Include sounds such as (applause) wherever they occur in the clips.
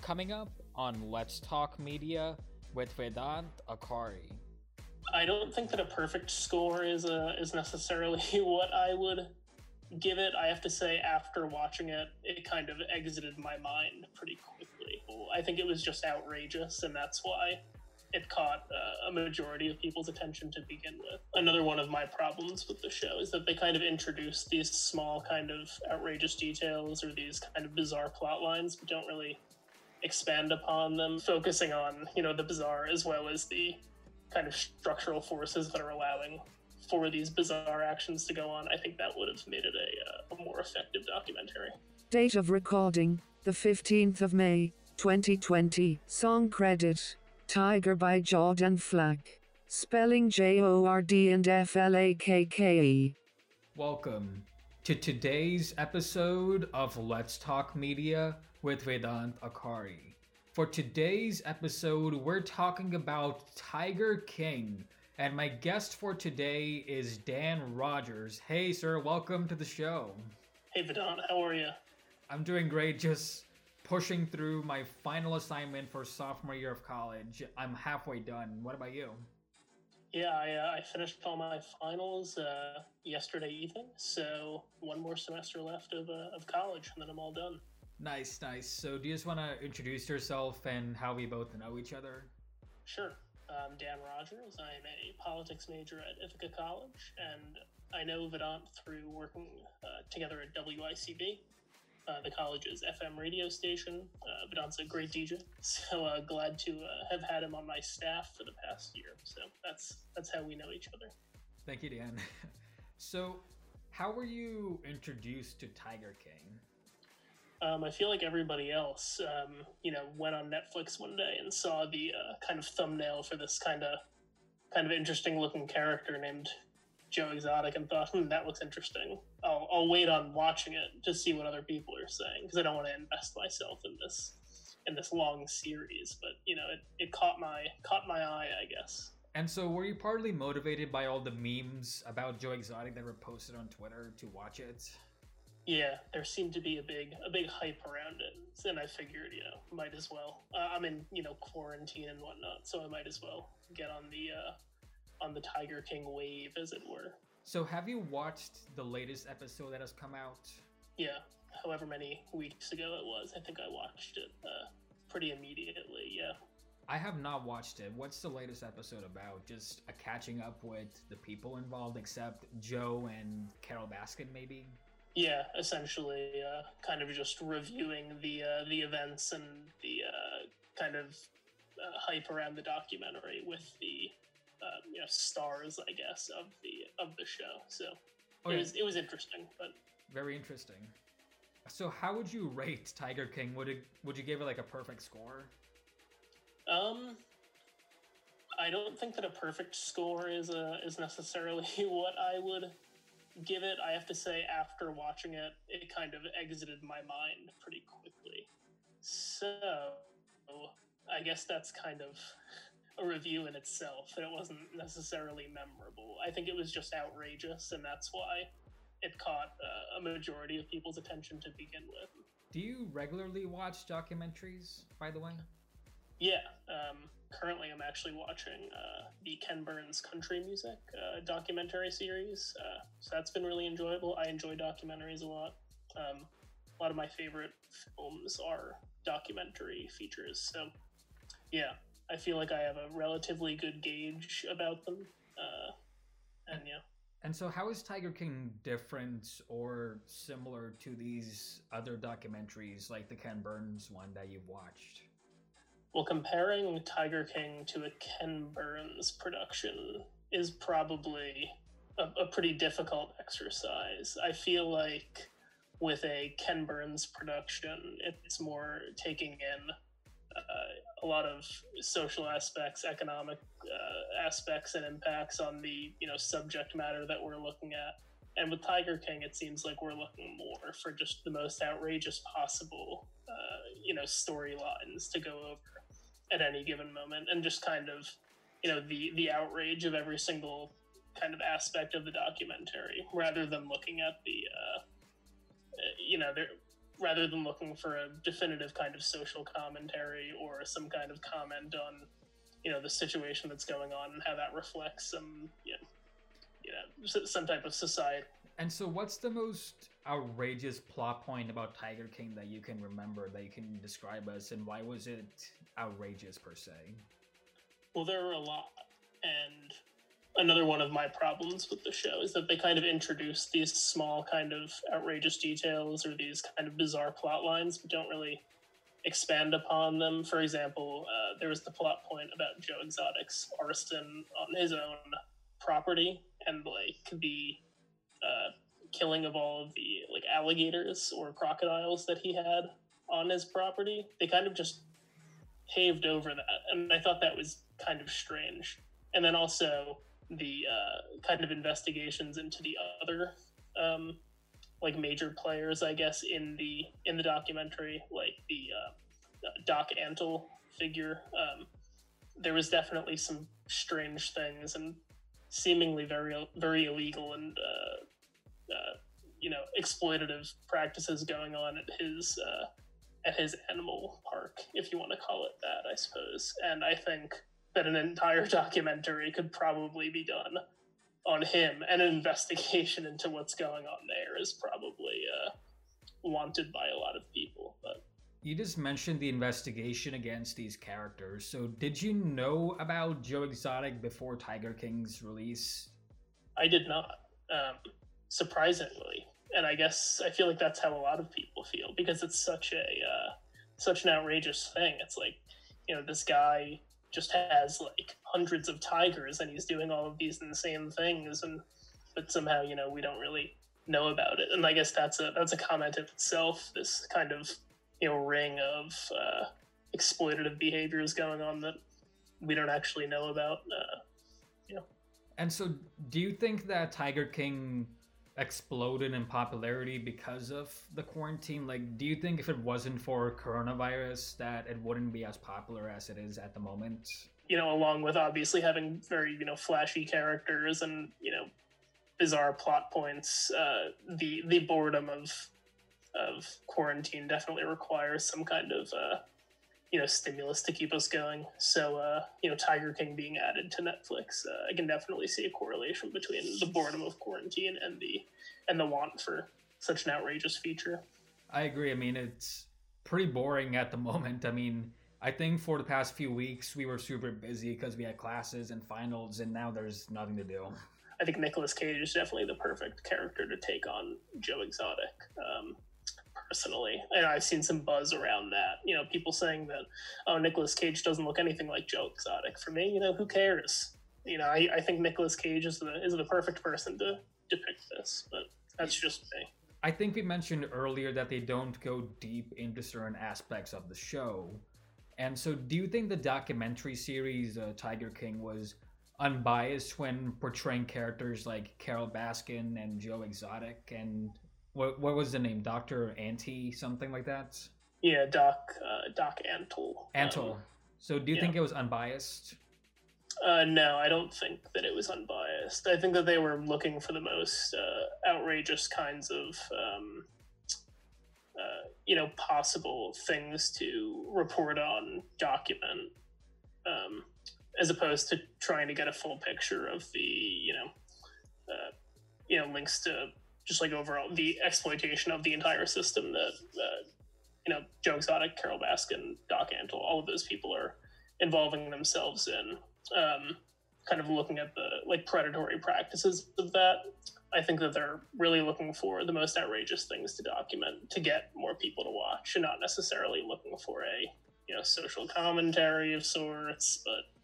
Coming up on Let's Talk Media with Vedant Akari. I don't think that a perfect score is a, is necessarily (laughs) what I would give it. I have to say, after watching it, it kind of exited my mind pretty quickly. I think it was just outrageous, and that's why it caught uh, a majority of people's attention to begin with. Another one of my problems with the show is that they kind of introduce these small, kind of outrageous details or these kind of bizarre plot lines, but don't really expand upon them, focusing on you know the bizarre as well as the kind of structural forces that are allowing for these bizarre actions to go on. I think that would have made it a, uh, a more effective documentary. Date of recording the 15th of May, 2020. Song credit Tiger by Jordan Flakke. Spelling J O R D and F L A K K E. Welcome to today's episode of Let's Talk Media with Vedant Akari. For today's episode, we're talking about Tiger King, and my guest for today is Dan Rogers. Hey, sir, welcome to the show. Hey, Vedant, how are you? I'm doing great, just pushing through my final assignment for sophomore year of college. I'm halfway done. What about you? Yeah, I, uh, I finished all my finals uh, yesterday evening, so one more semester left of, uh, of college, and then I'm all done. Nice, nice. So, do you just want to introduce yourself and how we both know each other? Sure. I'm Dan Rogers. I'm a politics major at Ithaca College, and I know Vedant through working uh, together at WICB uh, the college's FM radio station. Uh, Vedant's a great DJ, so uh, glad to uh, have had him on my staff for the past year. So that's that's how we know each other. Thank you, Dan. (laughs) so, how were you introduced to Tiger King? Um, I feel like everybody else, um, you know, went on Netflix one day and saw the uh, kind of thumbnail for this kind of kind of interesting looking character named Joe Exotic and thought, hmm, that looks interesting. I'll, I'll wait on watching it to see what other people are saying because I don't want to invest myself in this in this long series. But you know, it, it caught my caught my eye, I guess. And so, were you partly motivated by all the memes about Joe Exotic that were posted on Twitter to watch it? Yeah, there seemed to be a big a big hype around it, and I figured, you know, might as well. Uh, I'm in you know quarantine and whatnot, so I might as well get on the uh, on the Tiger King wave, as it were. So, have you watched the latest episode that has come out? Yeah, however many weeks ago it was. I think I watched it uh, pretty immediately. Yeah. I have not watched it. What's the latest episode about? Just a catching up with the people involved, except Joe and Carole Baskin, maybe. Yeah, essentially, uh, kind of just reviewing the uh, the events and the uh, kind of uh, hype around the documentary with the um, you know stars, I guess, of the of the show. So oh, it was it was interesting, but very interesting. So how would you rate Tiger King? Would it would you give it like a perfect score? Um, I don't think that a perfect score is a is necessarily (laughs) what I would give it. I have to say, after watching it, it kind of exited my mind pretty quickly. So I guess that's kind of a review in itself. It wasn't necessarily memorable. I think it was just outrageous, and that's why it caught uh, a majority of people's attention to begin with. Do you regularly watch documentaries, by the way? Yeah. Um, currently, I'm actually watching uh, the Ken Burns country music uh, documentary series. Uh, so that's been really enjoyable. I enjoy documentaries a lot. Um, a lot of my favorite films are documentary features. So, yeah, I feel like I have a relatively good gauge about them. Uh, and yeah. And so, how is Tiger King different or similar to these other documentaries, like the Ken Burns one that you've watched? Well, comparing Tiger King to a Ken Burns production is probably a, a pretty difficult exercise. I feel like with a Ken Burns production, it's more taking in a lot of social aspects, economic uh, aspects, and impacts on the you know subject matter that we're looking at. And with Tiger King, it seems like we're looking more for just the most outrageous possible, uh, you know, storylines to go over at any given moment, and just kind of, you know, the the outrage of every single kind of aspect of the documentary, rather than looking at the, uh, you know, there rather than looking for a definitive kind of social commentary or some kind of comment on you know the situation that's going on and how that reflects some you know, you know some type of society. And so what's the most outrageous plot point about tiger king that you can remember that you can describe us and why was it outrageous per se? Well there are a lot and another one of my problems with the show is that they kind of introduce these small kind of outrageous details or these kind of bizarre plot lines but don't really expand upon them. For example uh, there was the plot point about joe exotic's arson on his own property and like the uh, killing of all of the like alligators or crocodiles that he had on his property. They kind of just paved over that and i thought that was kind of strange. And then also the uh, kind of investigations into the other um, like major players, I guess, in the in the documentary, like the uh, Doc Antle figure. Um, there was definitely some strange things and seemingly very very illegal and uh, uh you know exploitative practices going on at his uh, at his animal park, if you want to call it that, I suppose. And I think that an entire (laughs) documentary could probably be done on him, and an investigation into what's going on there is probably uh, wanted by a lot of people. But you just mentioned the investigation against these characters. So, did you know about Joe Exotic before Tiger King's release? I did not, um, surprisingly, and I guess I feel like that's how a lot of people feel because it's such a uh, such an outrageous thing. It's like you know this guy just has like hundreds of tigers and he's doing all of these insane things and but somehow you know we don't really know about it. And i guess that's a that's a comment in itself this kind of you know ring of uh, exploitative behaviors going on that we don't actually know about uh, you know. And so do you think that tiger king exploded in popularity because of the quarantine. Like do you think if it wasn't for coronavirus that it wouldn't be as popular as it is at the moment? You know along with obviously having very you know flashy characters and you know bizarre plot points uh, the the boredom of of quarantine definitely requires some kind of uh, you know stimulus to keep us going. So uh, you know, Tiger King being added to Netflix, uh, I can definitely see a correlation between the boredom of quarantine and the and the want for such an outrageous feature. I agree. I mean, it's pretty boring at the moment. I mean, I think for the past few weeks we were super busy because we had classes and finals, and now there's nothing to do. I think Nicolas Cage is definitely the perfect character to take on Joe Exotic. Um, personally, and I've seen some buzz around that. You know, people saying that oh, Nicolas Cage doesn't look anything like Joe Exotic. For me, you know, who cares? You know, I, I think Nicolas Cage is the is the perfect person to depict this, but that's just me. I think we mentioned earlier that they don't go deep into certain aspects of the show. And so, do you think the documentary series uh, Tiger King was unbiased when portraying characters like Carole Baskin and Joe Exotic and what what was the name? Doctor Anti something like that. Yeah, Doc uh, Doc Antle. Antle. Um, so do you yeah. think it was unbiased? Uh, no, I don't think that it was unbiased. I think that they were looking for the most uh, outrageous kinds of, um, uh, you know, possible things to report on, document, um, as opposed to trying to get a full picture of the, you know, uh, you know, links to just like overall the exploitation of the entire system that uh, you know Joe Exotic, Carole Baskin, Doc Antle, all of those people are involving themselves in. Um, kind of looking at the like predatory practices of that. I think that they're really looking for the most outrageous things to document to get more people to watch, and not necessarily looking for a you know social commentary of sorts, but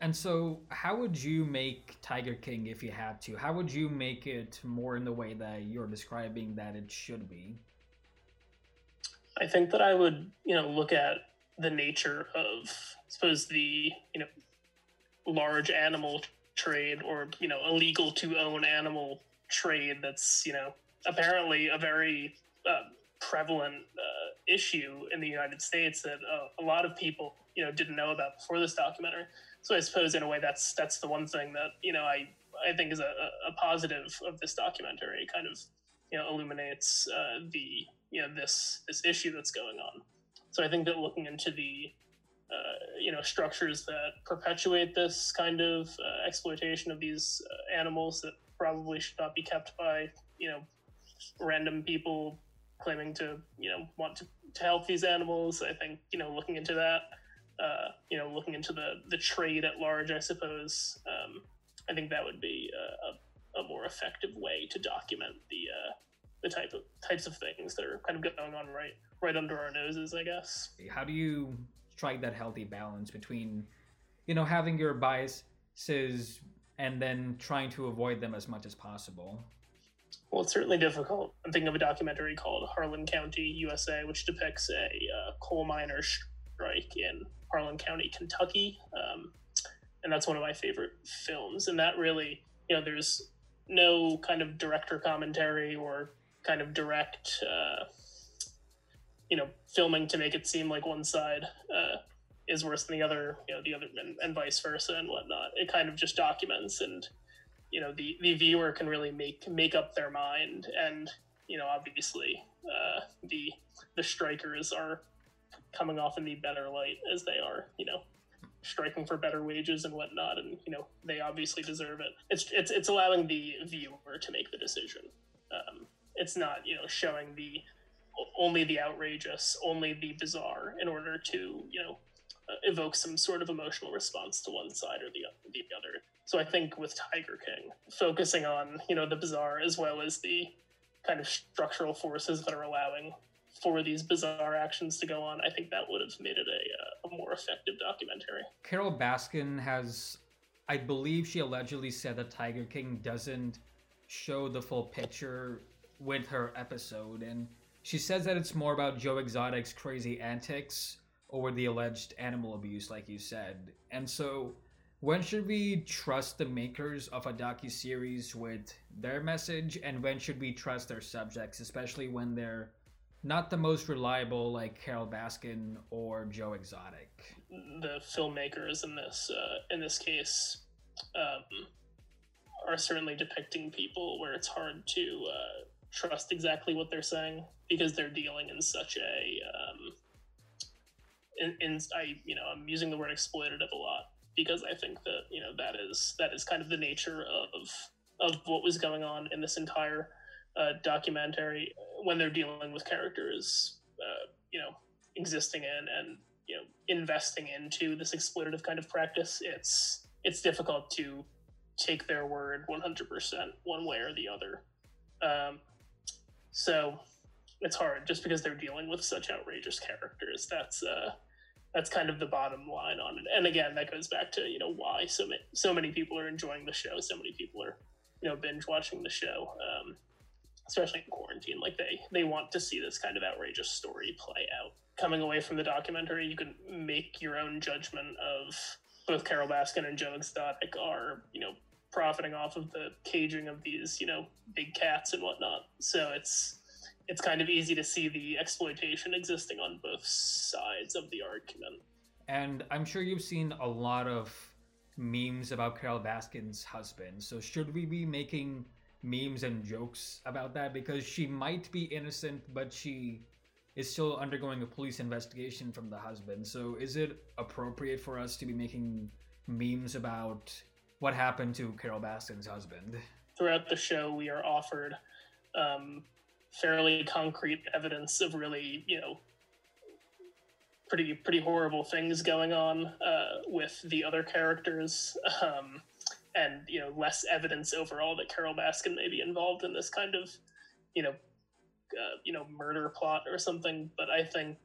and so, how would you make Tiger King if you had to? How would you make it more in the way that you're describing that it should be? I think that I would, you know, look at the nature of, I suppose, the, you know, large animal trade or, you know, illegal to own animal trade that's, you know, apparently a very uh, prevalent uh, issue in the United States that uh, a lot of people, you know, didn't know about before this documentary. So I suppose in a way that's that's the one thing that you know I I think is a, a positive of this documentary. It kind of you know illuminates uh, the you know this this issue that's going on. So I think that looking into the uh, you know structures that perpetuate this kind of uh, exploitation of these uh, animals that probably should not be kept by you know random people claiming to you know want to, to help these animals. I think you know looking into that, uh, you know looking into the the trade at large. I suppose um, I think that would be a, a, more effective way to document the uh, the type of types of things that are kind of going on right right under our noses. I guess. How do you strike that healthy balance between, you know, having your biases and then trying to avoid them as much as possible? Well, it's certainly difficult. I'm thinking of a documentary called Harlan County, USA, which depicts a uh, coal miner strike in Harlan County, Kentucky. Um, and that's one of my favorite films. And that really, you know, there's no kind of director commentary or kind of direct uh, you know filming to make it seem like one side uh, is worse than the other, you know, the other, and, and, vice versa and whatnot. It kind of just documents, and you know, the the viewer can really make make up their mind, and you know, obviously, uh, the the strikers are coming off in the better light as they are, you know, striking for better wages and whatnot, and you know, they obviously deserve it. It's it's it's allowing the viewer to make the decision. Um, it's not you know showing the only the outrageous, only the bizarre, in order to you know uh, evoke some sort of emotional response to one side or the the other. So I think with Tiger King, focusing on you know the bizarre as well as the kind of structural forces that are allowing for these bizarre actions to go on, I think that would have made it a, uh, a more effective documentary. Carole Baskin has, I believe, she allegedly said that Tiger King doesn't show the full picture with her episode, and she says that it's more about Joe Exotic's crazy antics over the alleged animal abuse, like you said. And so, when should we trust the makers of a docu series with their message, and when should we trust their subjects, especially when they're not the most reliable, like Carole Baskin or Joe Exotic? The filmmakers in this uh, in this case um, are certainly depicting people where it's hard to uh, trust exactly what they're saying because they're dealing in such a um, in, in I you know I'm using the word exploitative a lot because I think that you know that is that is kind of the nature of of what was going on in this entire uh, documentary when they're dealing with characters uh, you know existing in and you know investing into this exploitative kind of practice it's it's difficult to take their word 100% one way or the other um, so it's hard just because they're dealing with such outrageous characters. That's uh, that's kind of the bottom line on it. And again, that goes back to you know why so many so many people are enjoying the show. So many people are you know binge watching the show, um, especially in quarantine. Like they they want to see this kind of outrageous story play out. Coming away from the documentary, you can make your own judgment of both Carole Baskin and Joe Exotic are you know profiting off of the caging of these you know big cats and whatnot. So it's it's kind of easy to see the exploitation existing on both sides of the argument. And I'm sure you've seen a lot of memes about Carole Baskin's husband. So should we be making memes and jokes about that because she might be innocent but she is still undergoing a police investigation from the husband. So is it appropriate for us to be making memes about what happened to Carole Baskin's husband? Throughout the show, we are offered um, fairly concrete evidence of really, you know, pretty pretty horrible things going on uh, with the other characters, um, and you know, less evidence overall that Carole Baskin may be involved in this kind of, you know, uh, you know, murder plot or something. But I think.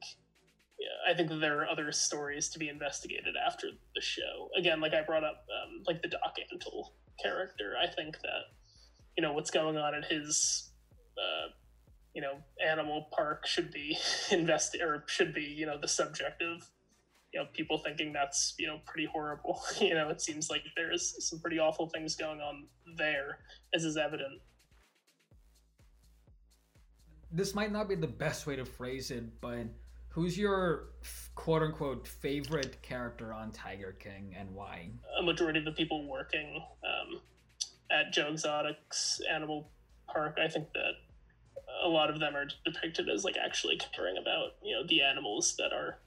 Yeah, I think there are other stories to be investigated after the show. Again, like I brought up, um, like the Doc Antle character. I think that you know what's going on at his uh, you know animal park should be (laughs) invested or should be you know the subject of you know people thinking that's you know pretty horrible. (laughs) You know it seems like there's some pretty awful things going on there as is evident. This might not be the best way to phrase it but who's your quote unquote favorite character on tiger king and why? A majority of the people working um, at joe exotic's animal park. I think that a lot of them are depicted as like actually caring about you know the animals that are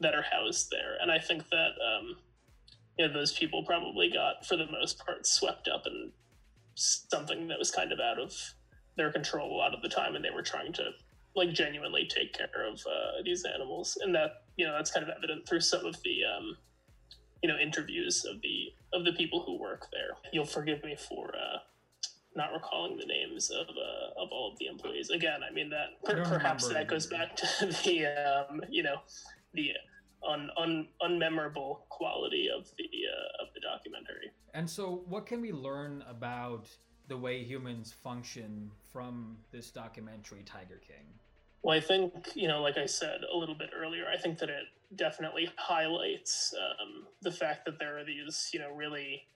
that are housed there, and I think that um, you know those people probably got for the most part swept up in something that was kind of out of their control a lot of the time, and they were trying to like genuinely take care of uh, these animals, and that you know that's kind of evident through some of the um, you know interviews of the of the people who work there. You'll forgive me for uh, not recalling the names of uh, of all of the employees. Again, I mean that per- perhaps that goes back to (laughs) the um, you know the un, un, unmemorable quality of the uh, of the documentary. And so, what can we learn about the way humans function from this documentary, Tiger King? Well, I think, you know, like I said a little bit earlier, I think that it definitely highlights um, the fact that there are these, you know, really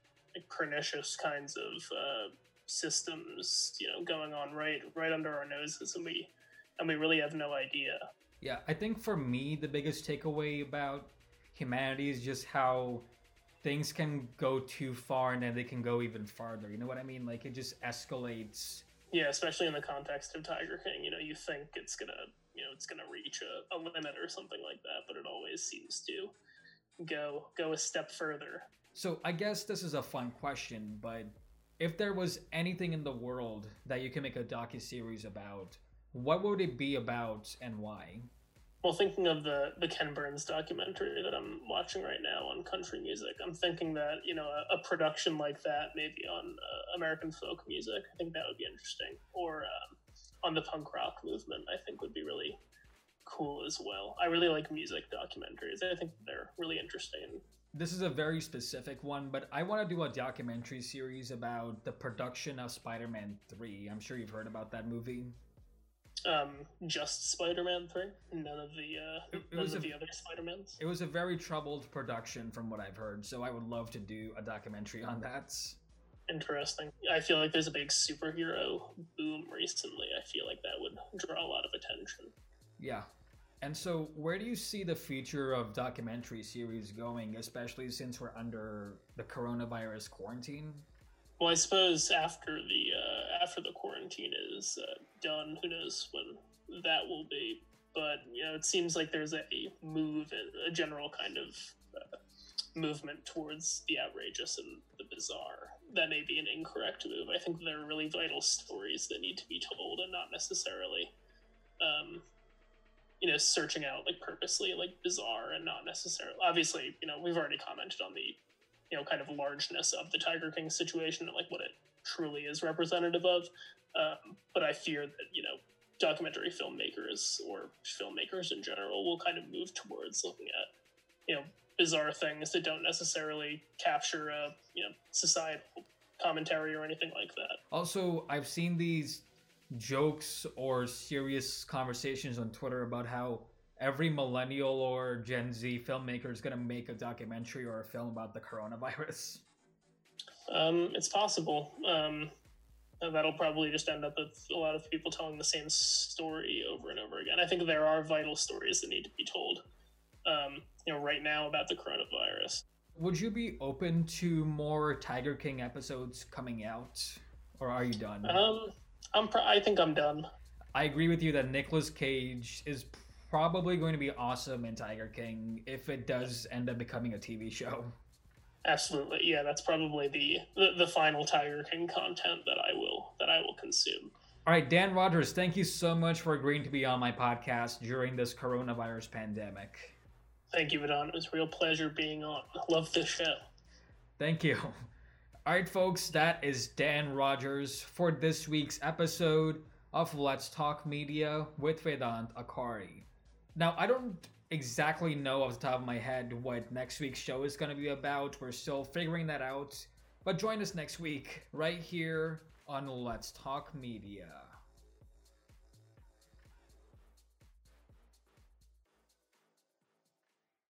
pernicious kinds of uh, systems, you know, going on right right under our noses, and we and we really have no idea. Yeah, I think for me, the biggest takeaway about humanity is just how things can go too far and then they can go even farther. You know what I mean? Like it just escalates yeah, especially in the context of Tiger King, you know, you think it's gonna, you know, it's gonna reach a, a limit or something like that, but it always seems to go go a step further. So I guess this is a fun question, but if there was anything in the world that you can make a docu series about, what would it be about and why? well, thinking of the the Ken Burns documentary that I'm watching right now on country music, I'm thinking that you know a, a production like that, maybe on uh, American folk music, I think that would be interesting, or um, on the punk rock movement, I think would be really cool as well. I really like music documentaries. I think they're really interesting. This is a very specific one, but I want to do a documentary series about the production of Spider-Man 3. I'm sure you've heard about that movie. Um, just Spider-Man three. None of the uh, it, it none of a, the other Spider-Mans. It was a very troubled production, from what I've heard. So I would love to do a documentary on that. Interesting. I feel like there's a big superhero boom recently. I feel like that would draw a lot of attention. Yeah. And so, where do you see the future of documentary series going, especially since we're under the coronavirus quarantine? Well, I suppose after the uh, after the quarantine is uh, done, who knows when that will be. But you know, it seems like there's a move, a general kind of uh, movement towards the outrageous and the bizarre. That may be an incorrect move. I think there are really vital stories that need to be told, and not necessarily, um, you know, searching out like purposely like bizarre and not necessarily. Obviously, you know, we've already commented on the you know kind of largeness of the Tiger King situation and like what it truly is representative of. Um, but I fear that you know documentary filmmakers or filmmakers in general will kind of move towards looking at you know bizarre things that don't necessarily capture a you know societal commentary or anything like that. Also, I've seen these jokes or serious conversations on Twitter about how every millennial or Gen Z filmmaker is going to make a documentary or a film about the coronavirus? Um, it's possible. Um, that'll probably just end up with a lot of people telling the same story over and over again. I think there are vital stories that need to be told. Um, you know, right now about the coronavirus. Would you be open to more Tiger King episodes coming out, or are you done? I'm. Pr- I think I'm done. I agree with you that Nicolas Cage is probably going to be awesome in Tiger King if it does end up becoming a TV show. Absolutely, yeah. That's probably the, the the final Tiger King content that I will that I will consume. All right, Dan Rogers, thank you so much for agreeing to be on my podcast during this coronavirus pandemic. Thank you, Vedant. It was a real pleasure being on. Love this show. Thank you. (laughs) All right, folks, that is Dan Rogers for this week's episode of Let's Talk Media with Vedant Akari. Now, I don't exactly know off the top of my head what next week's show is going to be about. We're still figuring that out. But join us next week right here on Let's Talk Media.